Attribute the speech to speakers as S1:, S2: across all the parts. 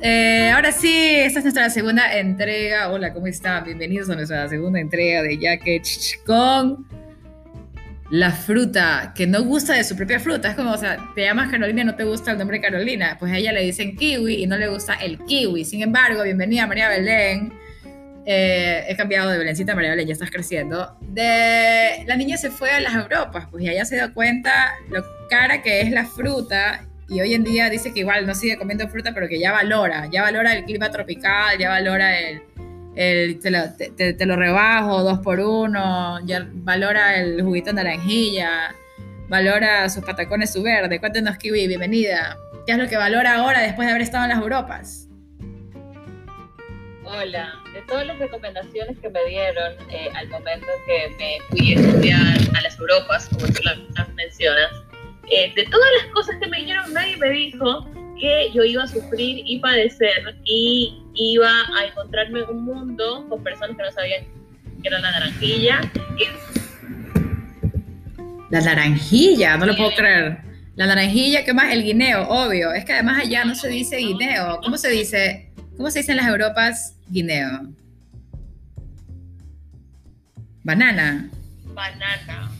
S1: Eh, ahora sí, esta es nuestra segunda entrega. Hola, ¿cómo están? Bienvenidos a nuestra segunda entrega de Jacket con la fruta que no gusta de su propia fruta. Es como, o sea, te llamas Carolina y no te gusta el nombre Carolina. Pues a ella le dicen kiwi y no le gusta el kiwi. Sin embargo, bienvenida María Belén. Eh, he cambiado de Belencita a María Belén, ya estás creciendo. De, la niña se fue a las Europas, pues ya se dio cuenta lo cara que es la fruta y hoy en día dice que igual no sigue comiendo fruta, pero que ya valora, ya valora el clima tropical, ya valora el, el te, lo, te, lo, rebajo dos por uno, ya valora el juguito de naranjilla, valora sus patacones, su verde. Cuéntenos, Kiwi, bienvenida. ¿Qué es lo que valora ahora después de haber estado en las Europas?
S2: Hola, de todas las recomendaciones que me dieron eh, al momento que me fui a estudiar a las Europas, como tú las mencionas, eh, de todas las cosas que me dijeron, nadie me dijo que yo iba a sufrir y padecer y iba a encontrarme en un mundo con personas que no sabían que era la naranjilla.
S1: La naranjilla, no lo puedo creer. La naranjilla, ¿qué más? El guineo, obvio. Es que además allá no se dice guineo. ¿Cómo se dice? ¿Cómo se dice en las Europas guineo? Banana.
S2: Banana.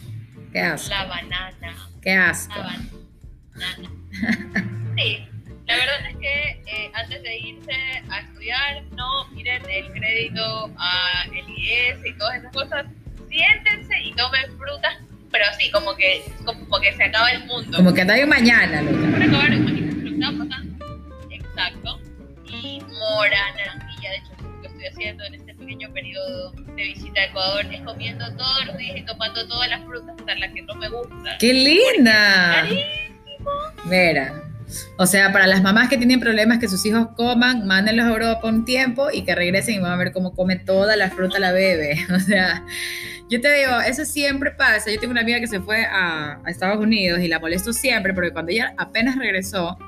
S1: ¿Qué haces?
S2: La banana.
S1: Qué asco.
S2: Sí, la verdad es que eh, antes de irse a estudiar, no miren el crédito a el IES y todas esas cosas. Siéntense y tomen frutas, pero así, como que, como que se acaba el mundo.
S1: Como que no hay mañana,
S2: loca. Acabar. Exacto. Y mora, naranjilla, de hecho, lo que estoy haciendo en este de visita a Ecuador es comiendo todos los días y tomando todas las frutas hasta las que no me gustan.
S1: ¡Qué linda! Mira. O sea, para las mamás que tienen problemas que sus hijos coman, mándenlos a Europa un tiempo y que regresen y van a ver cómo come toda la fruta la bebé. O sea, yo te digo, eso siempre pasa. Yo tengo una amiga que se fue a, a Estados Unidos y la molesto siempre porque cuando ella apenas regresó,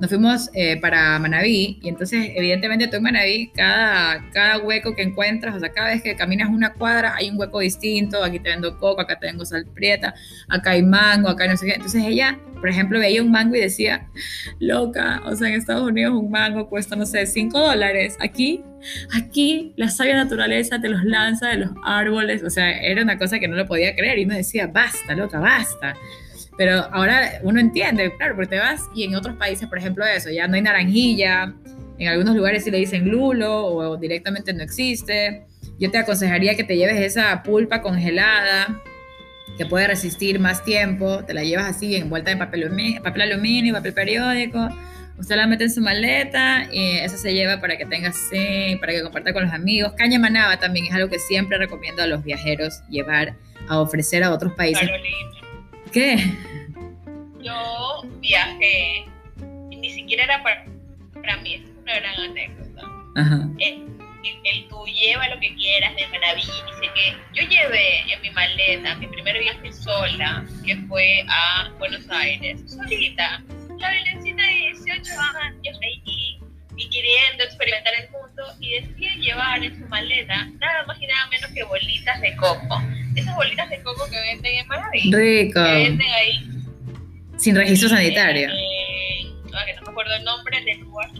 S1: nos fuimos eh, para Manabí y entonces evidentemente tú en Manabí cada, cada hueco que encuentras, o sea, cada vez que caminas una cuadra hay un hueco distinto, aquí te vendo coco, acá te tengo sal prieta, acá hay mango, acá no sé qué. Entonces ella, por ejemplo, veía un mango y decía, loca, o sea, en Estados Unidos un mango cuesta, no sé, 5 dólares. Aquí, aquí la sabia naturaleza te los lanza de los árboles, o sea, era una cosa que no lo podía creer y uno decía, basta, loca, basta. Pero ahora uno entiende, claro, porque te vas y en otros países, por ejemplo, eso, ya no hay naranjilla, en algunos lugares sí le dicen lulo o directamente no existe. Yo te aconsejaría que te lleves esa pulpa congelada que puede resistir más tiempo, te la llevas así envuelta en papel, papel aluminio, papel periódico, usted la mete en su maleta y eso se lleva para que tengas, sí, para que comparta con los amigos. Caña manaba también es algo que siempre recomiendo a los viajeros llevar a ofrecer a otros países. ¿Qué?
S2: Yo viajé y ni siquiera era para, para mí, es una gran anécdota. Ajá. El, el, tú lleva lo que quieras de Manaví, dice que yo llevé en mi maleta mi primer viaje sola, que fue a Buenos Aires, solita, la Belencita de 18 años ahí y queriendo experimentar el mundo y decide llevar en su maleta nada más y nada menos que bolitas de coco. Esas bolitas de coco que venden en Manaví.
S1: Rico.
S2: Que venden ahí.
S1: Sin registro sanitario.
S2: Eh, ah, que no me acuerdo el nombre del lugar.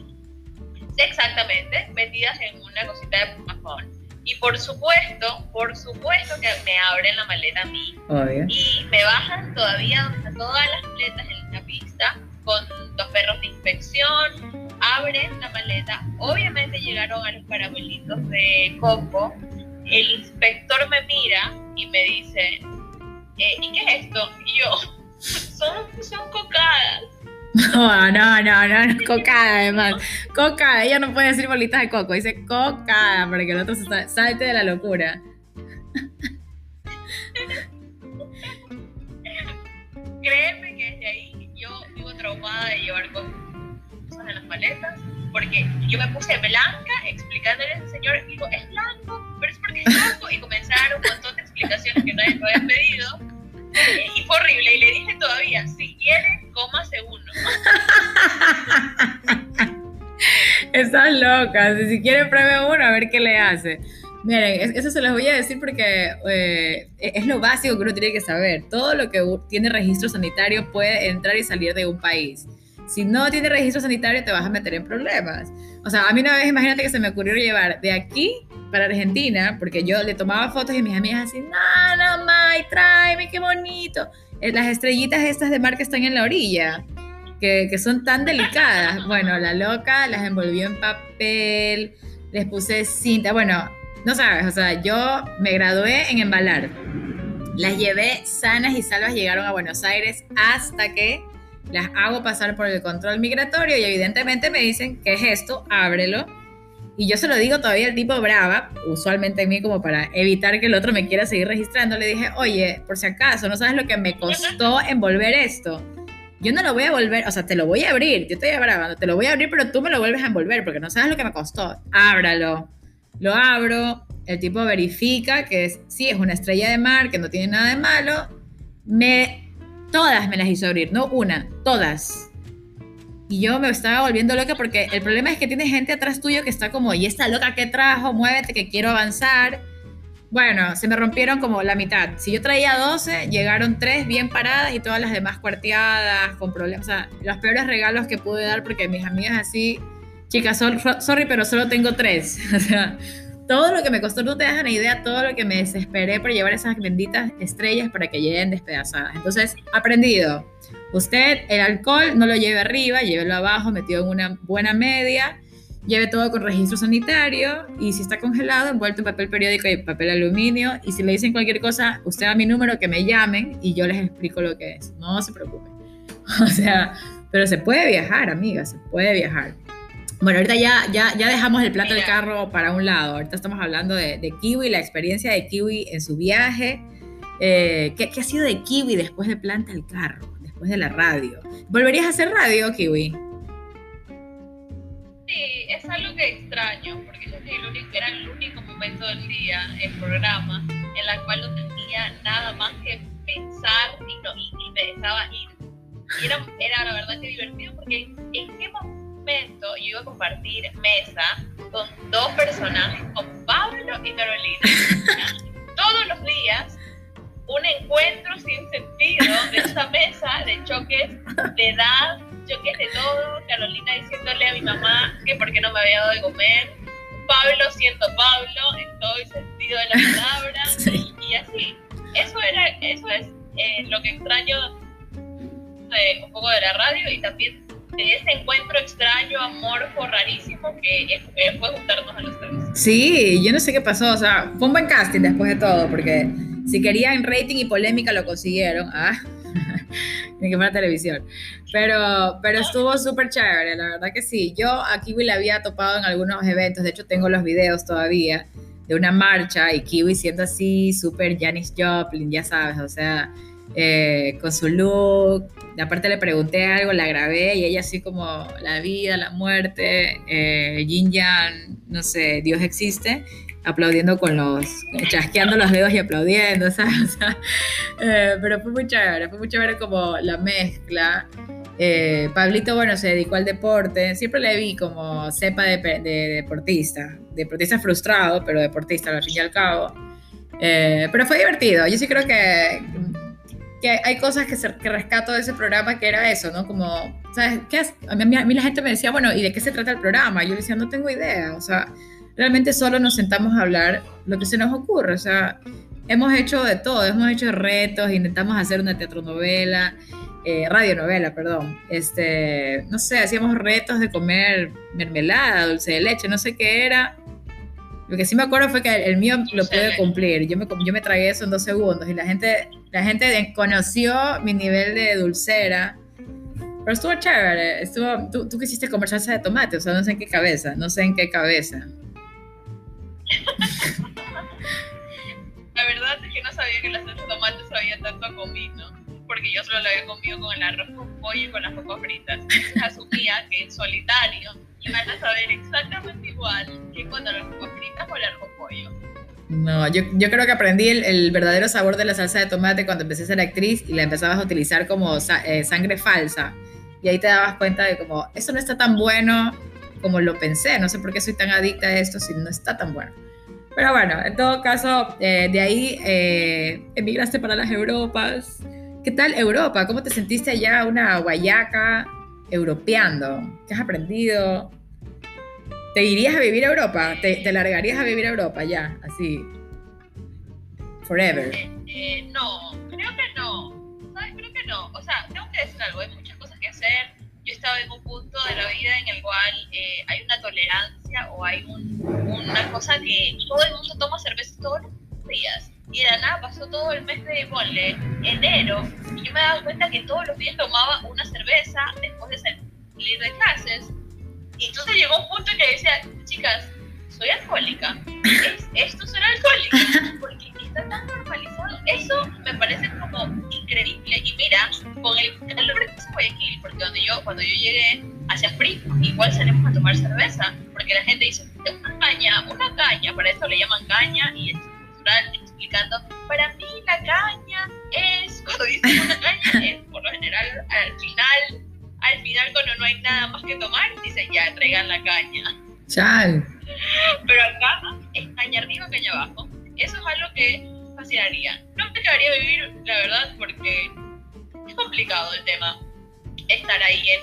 S2: Exactamente, metidas en una cosita de pumafón. Y por supuesto, por supuesto que me abren la maleta a mí.
S1: Obvio.
S2: Y me bajan todavía donde están todas las maletas en la pista con dos perros de inspección, abren la maleta, obviamente llegaron a los parabolitos de coco, el inspector me mira y me dice, eh, ¿y qué es esto? Y yo, son, son cocadas.
S1: No, no, no, no, no, cocada además. Coca, ella no puede decir bolitas de coco, dice cocada, para que el otro se salte de la locura.
S2: Créeme que desde ahí yo vivo traumada de llevar cosas en las maletas, porque yo me puse blanca explicándole al señor, digo, es blanco, pero es porque es blanco, y comenzaron un montón de explicaciones que nadie me había pedido y fue horrible. Y le dije todavía, si quiere, cómase uno.
S1: Estás loca. Si quiere, pruebe uno a ver qué le hace. Miren, eso se los voy a decir porque eh, es lo básico que uno tiene que saber. Todo lo que tiene registro sanitario puede entrar y salir de un país. Si no tiene registro sanitario, te vas a meter en problemas. O sea, a mí una vez, imagínate que se me ocurrió llevar de aquí para Argentina, porque yo le tomaba fotos y mis amigas así, no, no, May, tráeme, qué bonito. Eh, las estrellitas estas de mar que están en la orilla, que, que son tan delicadas. Bueno, la loca las envolvió en papel, les puse cinta, bueno, no sabes, o sea, yo me gradué en embalar. Las llevé sanas y salvas, llegaron a Buenos Aires hasta que las hago pasar por el control migratorio y evidentemente me dicen, ¿qué es esto? Ábrelo. Y yo se lo digo todavía al tipo brava, usualmente en mí como para evitar que el otro me quiera seguir registrando, le dije, oye, por si acaso, ¿no sabes lo que me costó envolver esto? Yo no lo voy a volver, o sea, te lo voy a abrir, yo estoy brava, te lo voy a abrir, pero tú me lo vuelves a envolver porque no sabes lo que me costó. Ábralo. Lo abro, el tipo verifica que es, sí, es una estrella de mar, que no tiene nada de malo. Me, todas me las hizo abrir, no una, todas. Y yo me estaba volviendo loca porque el problema es que tiene gente atrás tuyo que está como, y esta loca que trajo, muévete que quiero avanzar. Bueno, se me rompieron como la mitad. Si yo traía 12, llegaron 3 bien paradas y todas las demás cuarteadas, con problemas. O sea, los peores regalos que pude dar porque mis amigas así, chicas, sorry, pero solo tengo 3. O sea, todo lo que me costó, no te das una idea, todo lo que me desesperé por llevar esas benditas estrellas para que lleguen despedazadas. Entonces, aprendido. Usted el alcohol no lo lleve arriba, llévelo abajo, metido en una buena media, lleve todo con registro sanitario y si está congelado, envuelto en papel periódico y papel aluminio. Y si le dicen cualquier cosa, usted da mi número, que me llamen y yo les explico lo que es. No se preocupe. O sea, pero se puede viajar, amiga, se puede viajar. Bueno, ahorita ya, ya, ya dejamos el plato del carro para un lado. Ahorita estamos hablando de, Kiwi, la experiencia de Kiwi en su viaje. Eh, ¿qué, ha sido de Kiwi después de Planta el Carro, después de la radio? ¿Volverías a hacer radio, Kiwi?
S2: Sí, es algo que extraño, porque yo el único, era el único momento del día, el programa, en la cual no tenía nada más que pensar y, no, y, me dejaba ir. Y era, era la verdad que divertido, porque en qué momento yo iba a compartir mesa con dos personajes, con Pablo y Carolina. Todos los días, un encuentro sin sentido de esta mesa de choques de edad, choques de todo. Carolina diciéndole a mi mamá que por qué no me había dado de comer. Pablo siendo Pablo en todo el sentido de la palabra. Y, así. Eso, era, eso es eh, lo que extraño de, un poco de la radio y también de ese encuentro extraño, amorfo, rarísimo que fue juntarnos a los tres.
S1: Sí, yo no sé qué pasó, o sea, fue un buen casting después de todo, porque si querían rating y polémica lo consiguieron. Ah, ni que televisión. Pero, pero estuvo súper chévere, la verdad que sí. Yo a Kiwi la había topado en algunos eventos, de hecho tengo los videos todavía de una marcha y Kiwi siendo así súper Janis Joplin, ya sabes, o sea, eh, con su look. Aparte le pregunté algo, la grabé y ella así como la vida, la muerte, eh, Yin Yang, no sé, Dios existe, aplaudiendo con los, chasqueando los dedos y aplaudiendo, ¿sabes? Eh, pero fue muy chévere, fue muy chévere como la mezcla. Pablito, bueno, se dedicó al deporte, siempre le vi como cepa de, deportista, deportista frustrado, pero deportista al fin y al cabo. pero fue divertido, yo sí creo que que hay cosas que, que, rescato de ese programa que era eso, ¿no? Como, ¿sabes? ¿Qué A, mí, a, mí, la gente me decía, bueno, ¿y de qué se trata el programa? Yo le decía, no tengo idea, o sea, realmente solo nos sentamos a hablar lo que se nos ocurre, o sea, hemos hecho de todo, hemos hecho retos, intentamos hacer una teatronovela, eh, radionovela, perdón, este, no sé, hacíamos retos de comer mermelada, dulce de leche, no sé qué era, lo que sí me acuerdo fue que el, mío lo pude cumplir. Yo me, yo me tragué eso en dos segundos y la gente, la gente conoció mi nivel de dulcera. Pero estuvo chévere. Estuvo, tú, tú quisiste comer salsa de tomate, o sea, no sé en qué cabeza. No sé en qué cabeza.
S2: La verdad es que no sabía que la salsa de tomate sabía tanto a comino. Porque yo solo la había comido con el arroz con pollo y con las papas fritas. Asumía que en solitario y van a saber exactamente igual que cuando las papas fritas o el arroz pollo.
S1: No, yo, yo, creo que aprendí el, el, verdadero sabor de la salsa de tomate cuando empecé a ser actriz y la empezabas a utilizar como eh, sangre falsa. Y ahí te dabas cuenta de como, eso no está tan bueno como lo pensé. No sé por qué soy tan adicta a esto si no está tan bueno. Pero bueno, en todo caso, eh, de ahí eh, emigraste para las Europas. ¿Qué tal Europa? ¿Cómo te sentiste allá? Una guayaca europeando? ¿Qué has aprendido? ¿Te irías a vivir a Europa? ¿Te, largarías a vivir a Europa ya? Así. Forever.
S2: Eh, eh, no, creo que no. ¿Sabes? Creo que no. O sea, tengo que decir algo. Hay una cosa que todo el mundo toma cerveza todos los días. Y de nada pasó todo el mes de, enero. Y yo me dado cuenta que todos los días tomaba una cerveza después de salir de clases y entonces llegó un punto que decía, chicas, soy alcohólica. esto será alcohólica. Porque está tan normalizado. Eso me parece como increíble. Y mira, con el calor de Guayaquil, porque donde yo, cuando yo llegué hacia frío, igual salimos a tomar cerveza. Porque la gente dice, una caña, una caña, para eso le llaman caña. Y es cultural explicando, para mí la caña es, cuando dicen una caña, es por lo general al final al final cuando no hay nada más que tomar, dicen ya, traigan la caña.
S1: Chal.
S2: Pero acá es caña arriba, caña abajo. Eso es algo que fascinaría. No me quedaría vivir, la verdad, porque es complicado el tema. Estar ahí en,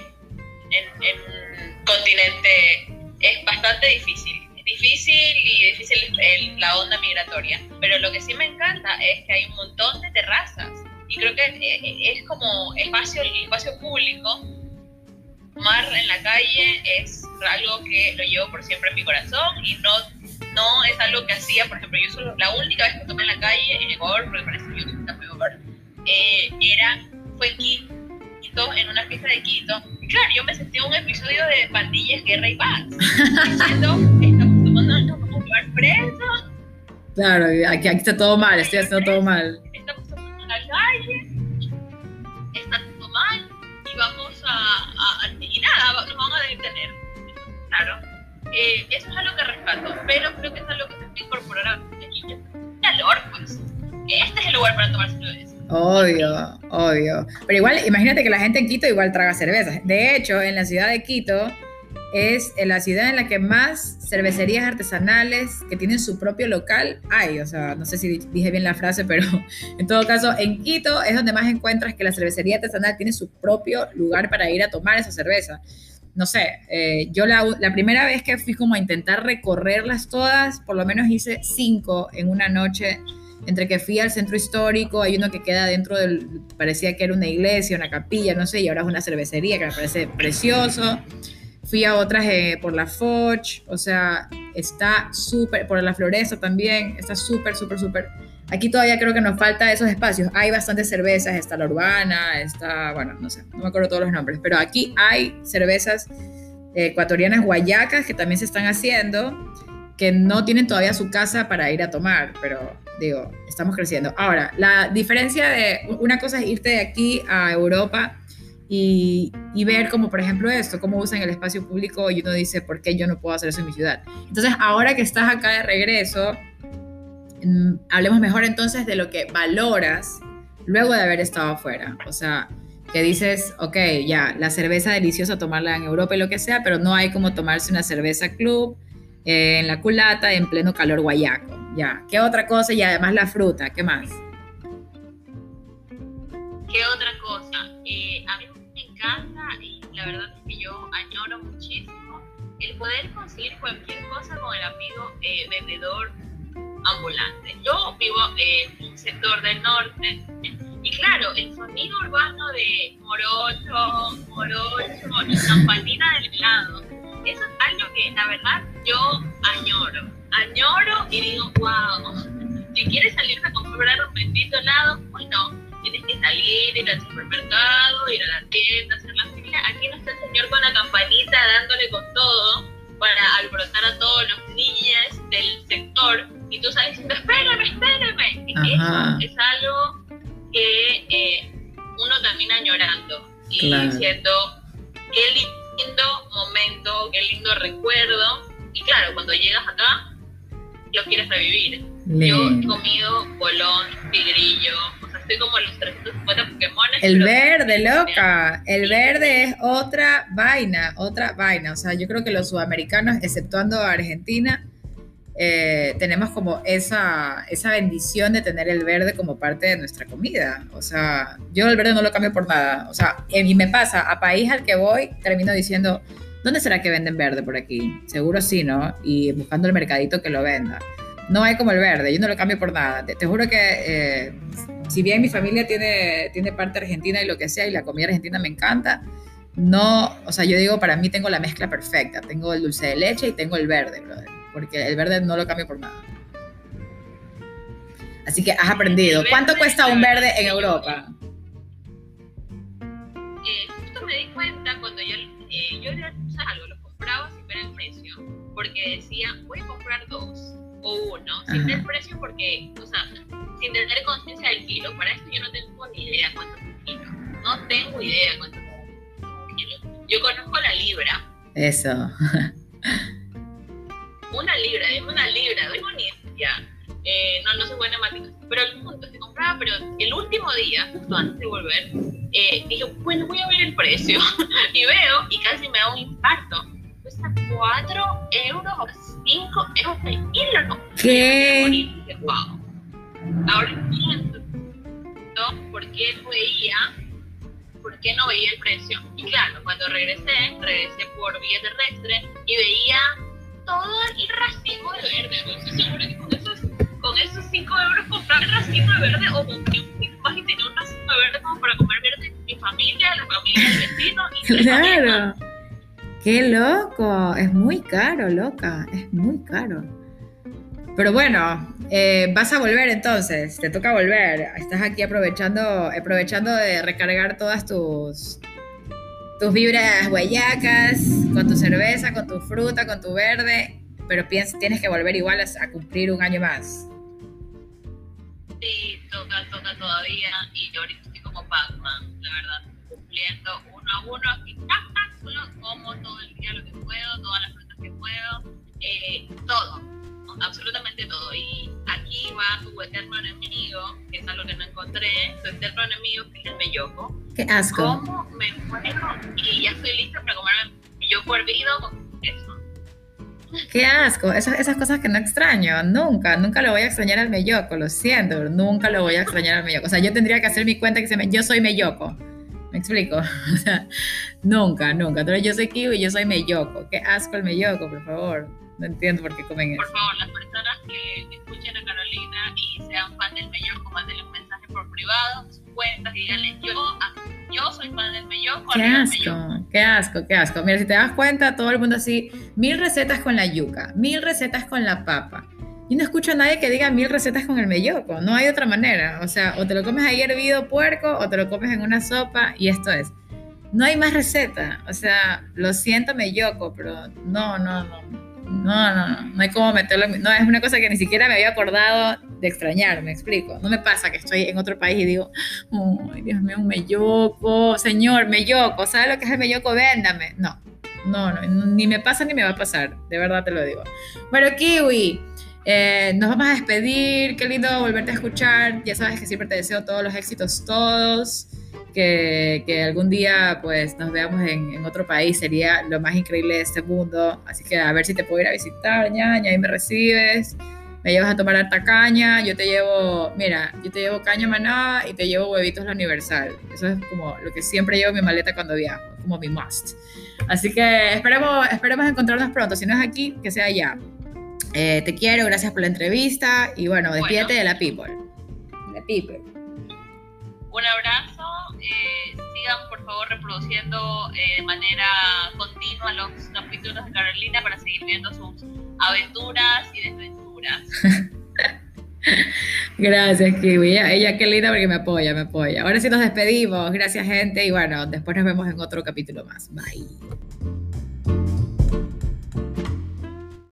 S2: en, un continente es bastante difícil. Es difícil y difícil la onda migratoria. Pero lo que sí me encanta es que hay un montón de terrazas. Y creo que eh, es como espacio, el espacio público tomar en la calle es algo que lo llevo por siempre en mi corazón y no, no es algo que hacía, por ejemplo, yo solo, la única vez que tomé en la calle en Ecuador, porque parece que yo Ecuador, eh, era, fue en Quito, en una fiesta de Quito. Y claro, yo me sentí un episodio de pandillas, guerra y paz, diciendo, estamos tomando, nos vamos a llevar presos.
S1: Claro, aquí, aquí está todo mal, estoy haciendo todo mal.
S2: Estamos tomando en la calle, está todo mal y vamos a, a, y nada, nos van a detener. Claro, eh, eso es algo que rescato, pero creo que es algo que se puede incorporar a Quito. Calor, pues. Este es el lugar para tomar cerveza.
S1: Obvio, obvio. Pero igual, imagínate que la gente en Quito igual traga cerveza. De hecho, en la ciudad de Quito es la ciudad en la que más cervecerías artesanales que tienen su propio local hay. O sea, no sé si dije bien la frase, pero en todo caso, en Quito es donde más encuentras que la cervecería artesanal tiene su propio lugar para ir a tomar esa cerveza. No sé, eh, yo la, la, primera vez que fui como a intentar recorrerlas todas, por lo menos hice cinco en una noche, entre que fui al centro histórico, hay uno que queda dentro del, parecía que era una iglesia, una capilla, no sé, y ahora es una cervecería que me parece precioso. Fui a otras eh, por la Foch, o sea, está súper, por la Floresta también, está súper, súper, súper. Aquí todavía creo que nos falta esos espacios. Hay bastantes cervezas, está la urbana, está, bueno, no sé, no me acuerdo todos los nombres, pero aquí hay cervezas ecuatorianas guayacas que también se están haciendo, que no tienen todavía su casa para ir a tomar, pero digo, estamos creciendo. Ahora, la diferencia de una cosa es irte de aquí a Europa y, ver como por ejemplo esto, cómo usan el espacio público y uno dice, ¿por qué yo no puedo hacer eso en mi ciudad? Entonces, ahora que estás acá de regreso, mm, hablemos mejor entonces de lo que valoras luego de haber estado afuera. O sea, que dices, ok, ya, la cerveza deliciosa tomarla en Europa y lo que sea, pero no hay como tomarse una cerveza club eh, en la culata en pleno calor guayaco. Ya, ¿qué otra cosa? Y además la fruta, ¿qué más?
S2: ¿Qué otra cosa? Eh, a mí y la verdad es que yo añoro muchísimo el poder conseguir cualquier cosa con el amigo eh, vendedor ambulante. Yo vivo en un sector del norte y claro, el sonido urbano de morocho, morocho y campanita del helado, eso es algo que la verdad yo añoro. Añoro y digo, wow, si quieres salir a comprar un bendito helado, bueno, tienes que salir, ir al supermercado, ir a la tienda, hacer la fila. Aquí no está el señor con la campanita dándole con todo para alborotar a todos los niños del sector. Y tú sabes diciendo, espérame, espérame. Eso es algo que eh, uno termina añorando y diciendo, qué lindo momento, qué lindo recuerdo. Y claro, cuando llegas acá, lo quieres revivir. Yo he comido bolón, tigrillo, como los 350 Pokémon.
S1: El verde, loca. El verde es otra vaina, otra vaina. O sea, yo creo que los sudamericanos, exceptuando a Argentina, eh, tenemos como esa, esa bendición de tener el verde como parte de nuestra comida. O sea, yo el verde no lo cambio por nada. O sea, y me pasa, a país al que voy, termino diciendo, ¿dónde será que venden verde por aquí? Seguro sí, ¿no? Y buscando el mercadito que lo venda. No hay como el verde, yo no lo cambio por nada. Te, juro que eh, si bien mi familia tiene, tiene parte argentina y lo que sea, y la comida argentina me encanta, no, o sea, yo digo, para mí tengo la mezcla perfecta. Tengo el dulce de leche y tengo el verde, brother porque el verde no lo cambio por nada. Así que has aprendido. ¿Cuánto cuesta un verde en Europa?
S2: Eh, justo me di cuenta cuando yo, eh, yo era, algo, lo compraba sin ver el precio, porque decía, voy a comprar dos o uno, sin ver el precio porque, o sea, sin tener conciencia del kilo. Para esto yo no tengo ni idea cuánto es un kilo. No tengo idea cuánto es un kilo. Yo conozco la libra.
S1: Eso.
S2: una libra, dime una libra, bonita. Eh, no, no soy buena en Pero el punto se compraba, pero el último día, justo antes de volver, eh, dije, bueno, voy a ver el precio. y veo, y casi me da un impacto. Cuesta 4 euros o 5 euros el kilo.
S1: ¿Qué?
S2: Wow. Ahora entiendo por qué veía, por qué no veía el precio. Y claro, cuando regresé, regresé por vía terrestre y veía todo el racimo de verde. Estoy segura que con esos, con esos 5 euros comprar el racimo de verde o un claro.
S1: Qué loco. Es muy caro, loca. Es muy caro. Pero bueno, eh, vas a volver entonces, te toca volver. Estás aquí aprovechando, aprovechando de recargar todas tus, tus vibras guayacas, con tu cerveza, con tu fruta, con tu verde, pero piensas, tienes que volver igual a, cumplir un año más.
S2: Sí, toca, toca todavía, y yo ahorita estoy como Pac-Man, la verdad, cumpliendo uno a uno, solo como todo el día lo que puedo, todas las frutas que puedo, eh, todo, absolutamente todo, y aquí va tu eterno enemigo, que es algo que no encontré, tu eterno enemigo que es el melloco.
S1: Qué asco.
S2: ¿Cómo me muero? Y ya estoy lista para comer melloco hervido con eso.
S1: Qué asco, esas, esas cosas que no extraño, nunca, nunca lo voy a extrañar al melloco, lo siento, nunca lo voy a extrañar al melloco. O sea, yo tendría que hacer mi cuenta que se me, yo soy melloco. ¿Me explico? O sea, nunca, nunca. Entonces yo soy kiwi y yo soy melloco. Qué asco el melloco, por favor. No entiendo por qué comen
S2: eso. Por favor, las personas que escuchen a Carolina y sean fan del melloco, mándenle un mensaje por privado, sus cuentas y díganle yo, ah, yo soy fan del melloco.
S1: Qué asco, qué asco, qué asco. Mira, si te das cuenta, todo el mundo así, mil recetas con la yuca, mil recetas con la papa. Y no escucho a nadie que diga mil recetas con el melloco. No hay otra manera. O sea, o te lo comes ahí hervido puerco o te lo comes en una sopa y esto es. No hay más receta. O sea, lo siento melloco, pero no, no, no. No, no, no, no hay cómo meterlo. No, es una cosa que ni siquiera me había acordado de extrañar, me explico. No me pasa que estoy en otro país y digo, ay, Dios mío, un melloco, señor, melloco, ¿sabe lo que es el melloco? Véndame. No, no, no, ni me pasa ni me va a pasar, de verdad te lo digo. Bueno, Kiwi, eh, nos vamos a despedir, qué lindo volverte a escuchar. Ya sabes que siempre te deseo todos los éxitos, todos que, algún día pues nos veamos en, otro país sería lo más increíble de este mundo. Así que a ver si te puedo ir a visitar, ñaña, ahí me recibes, me llevas a tomar harta caña, yo te llevo, mira, yo te llevo caña maná y te llevo huevitos la universal. Eso es como lo que siempre llevo en mi maleta cuando viajo, como mi must. Así que esperemos, esperemos encontrarnos pronto, si no es aquí, que sea allá. Eh, te quiero, gracias por la entrevista y bueno, despídete de la people. De people.
S2: Un abrazo eh, sigan por favor reproduciendo eh, de manera continua los capítulos de Carolina para seguir viendo sus aventuras y desventuras.
S1: Gracias, Kiwi. Ella, ella, qué linda porque me apoya, me apoya. Ahora sí nos despedimos. Gracias, gente. Y bueno, después nos vemos en otro capítulo más. Bye.